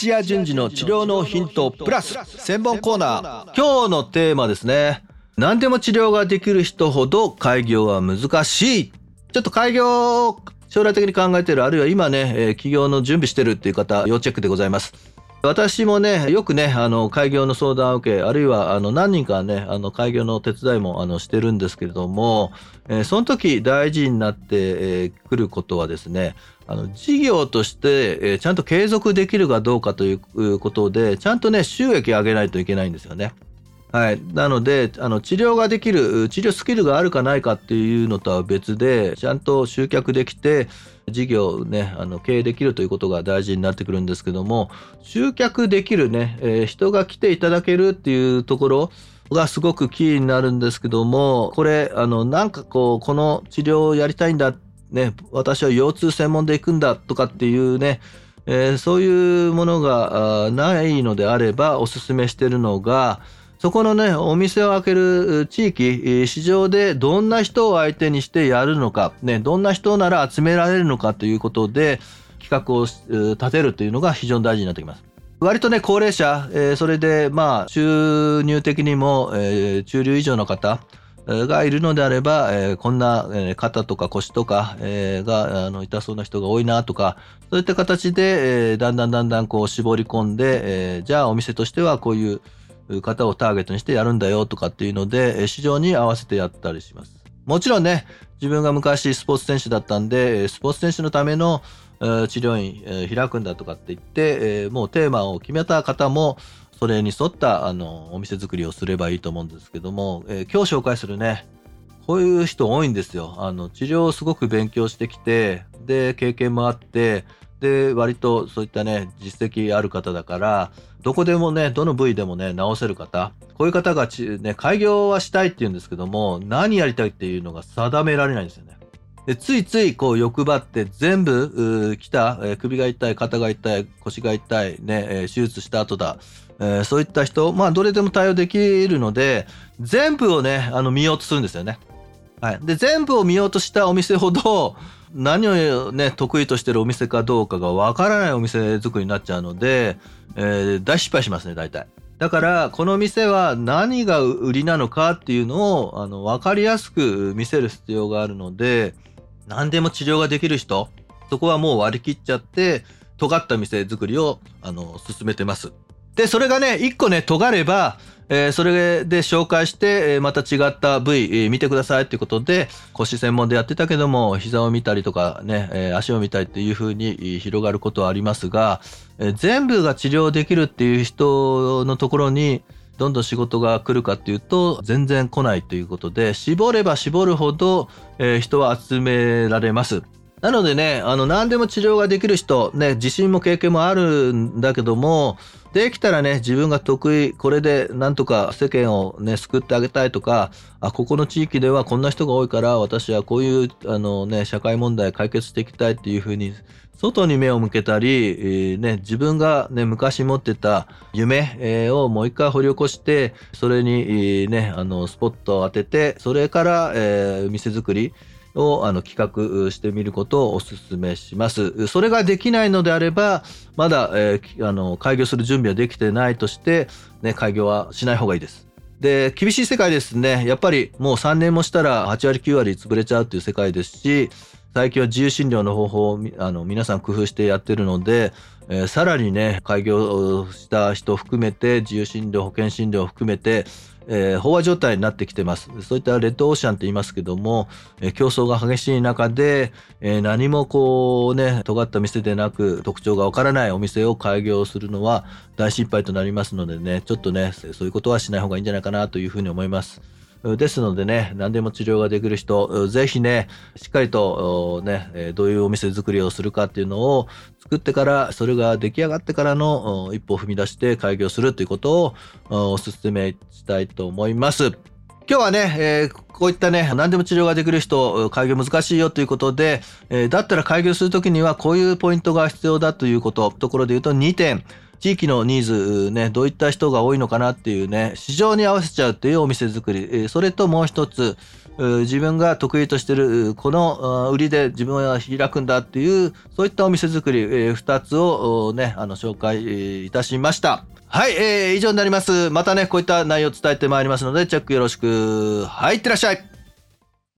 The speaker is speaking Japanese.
土屋順次の治療のヒントプラス専門コーナー。今日のテーマですね。何でも治療ができる人ほど開業は難しい。ちょっと開業将来的に考えてるあるいは今ね、えー、起業の準備してるっていう方要チェックでございます私もね、よくね、あの、開業の相談を受け、あるいは、あの、何人かね、あの、開業の手伝いも、あの、してるんですけれども、えー、その時大事になってく、えー、ることはですね、あの、事業として、えー、ちゃんと継続できるかどうかということで、ちゃんとね、収益上げないといけないんですよね。はい。なので、あの、治療ができる、治療スキルがあるかないかっていうのとは別で、ちゃんと集客できて、事業ね、あの、経営できるということが大事になってくるんですけども、集客できるね、えー、人が来ていただけるっていうところ、がすごくキーになるんですけども、これ、あの、なんかこう、この治療をやりたいんだ、ね、私は腰痛専門で行くんだとかっていうね、えー、そういうものがないのであれば、おすすめしてるのが、そこのね、お店を開ける地域、市場でどんな人を相手にしてやるのか、ね、どんな人なら集められるのかということで、企画を立てるというのが非常に大事になってきます。割とね、高齢者、えー、それで、まあ、収入的にも、えー、中流以上の方、がいるのであれば、えー、こんな、え、肩とか腰とか、え、があの痛そうな人が多いなとかそういった形で、え、だんだんだんだんこう絞り込んで、え、じゃあお店としてはこういう方をターゲットにしてやるんだよとかっていうので、市場に合わせてやったりします。もちろんね、自分が昔スポーツ選手だったんで、スポーツ選手のための治療院開くんだとかって言って、もうテーマを決めた方も、それに沿ったあのお店作りをすればいいと思うんですけども、え、今日紹介するね、こういう人多いんですよ。あの治療をすごく勉強してきて、で、経験もあって、で、割とそういったね、実績ある方だから、どこでもね、どの部位でもね、治せる方、こういう方がち、ね、開業はしたいって言うんですけども、何やりたいっていうのが定められないんですよね。でついついこう欲張って全部来た、え、首が痛い、肩が痛い、腰が痛い、ね、え、手術した後だ、え、そういった人、まあどれでも対応できるので、全部をね、あの見ようとするんですよね。はい。で、全部を見ようとしたお店ほど、何をね、得意としてるお店かどうかがわからないお店作りになっちゃうので、えー、大失敗しますね、大体。だから、この店は何が売りなのかっていうのを、あの、わかりやすく見せる必要があるので、何でも治療ができる人、そこはもう割り切っちゃって、尖った店作りを、あの、進めてます。で、それがね、一個ね、尖れば、え、それで紹介して、え、また違った部位、え、見てくださいっていうことで、腰専門でやってたけども、膝を見たりとかね、え足を見たりっていう風に広がることはありますが、え全部が治療できるっていう人のところに、どんどん仕事が来るかっていうと、全然来ないということで、絞れば絞るほど、え人は集められます。なのでね、あの、何でも治療ができる人、ね、自信も経験もあるんだけども、できたらね、自分が得意、これでなんとか世間をね、救ってあげたいとか、あ、ここの地域ではこんな人が多いから、私はこういう、あのね、社会問題解決していきたいっていうふうに、外に目を向けたり、えー、ね、自分がね、昔持ってた夢、をもう一回掘り起こして、それに、えー、ね、あの、スポットを当てて、それから、えー、店作り、をあの企画してみることをお勧めします。それができないのであれば、まだ、えー、あの開業する準備はできてないとして、ね、開業はしない方がいいです。で、厳しい世界ですね。やっぱりもう3年もしたら8割9割潰れちゃうっていう世界ですし、最近は自由診療の方法をあの皆さん工夫してやってるので、えー、さらにね、開業した人含めて、自由診療、保険診療を含めて、えー、飽和状態になってきてます。そういったレッドオーシャンと言いますけども、えー、競争が激しい中で、えー、何もこうね、尖った店でなく特徴がわからないお店を開業するのは大失敗となりますのでね、ちょっとね、そういうことはしない方がいいんじゃないかなというふうに思います。ですのでね、何でも治療ができる人、ぜひね、しっかりとね、どういうお店作りをするかっていうのを作ってから、それが出来上がってからの一歩を踏み出して開業するということをお勧めしたいと思います。今日はね、えー、こういったね、何でも治療ができる人、開業難しいよということで、えー、だったら開業するときにはこういうポイントが必要だということ、ところで言うと2点。地域のニーズねどういった人が多いのかなっていうね市場に合わせちゃうっていうお店作り。それともう一つ自分が得意としてるこの売りで自分は開くんだっていうそういったお店作り2つをねあの紹介いたしました。はい、えー、以上になります。またねこういった内容を伝えてまいりますのでチェックよろしく。はいいってらっしゃい。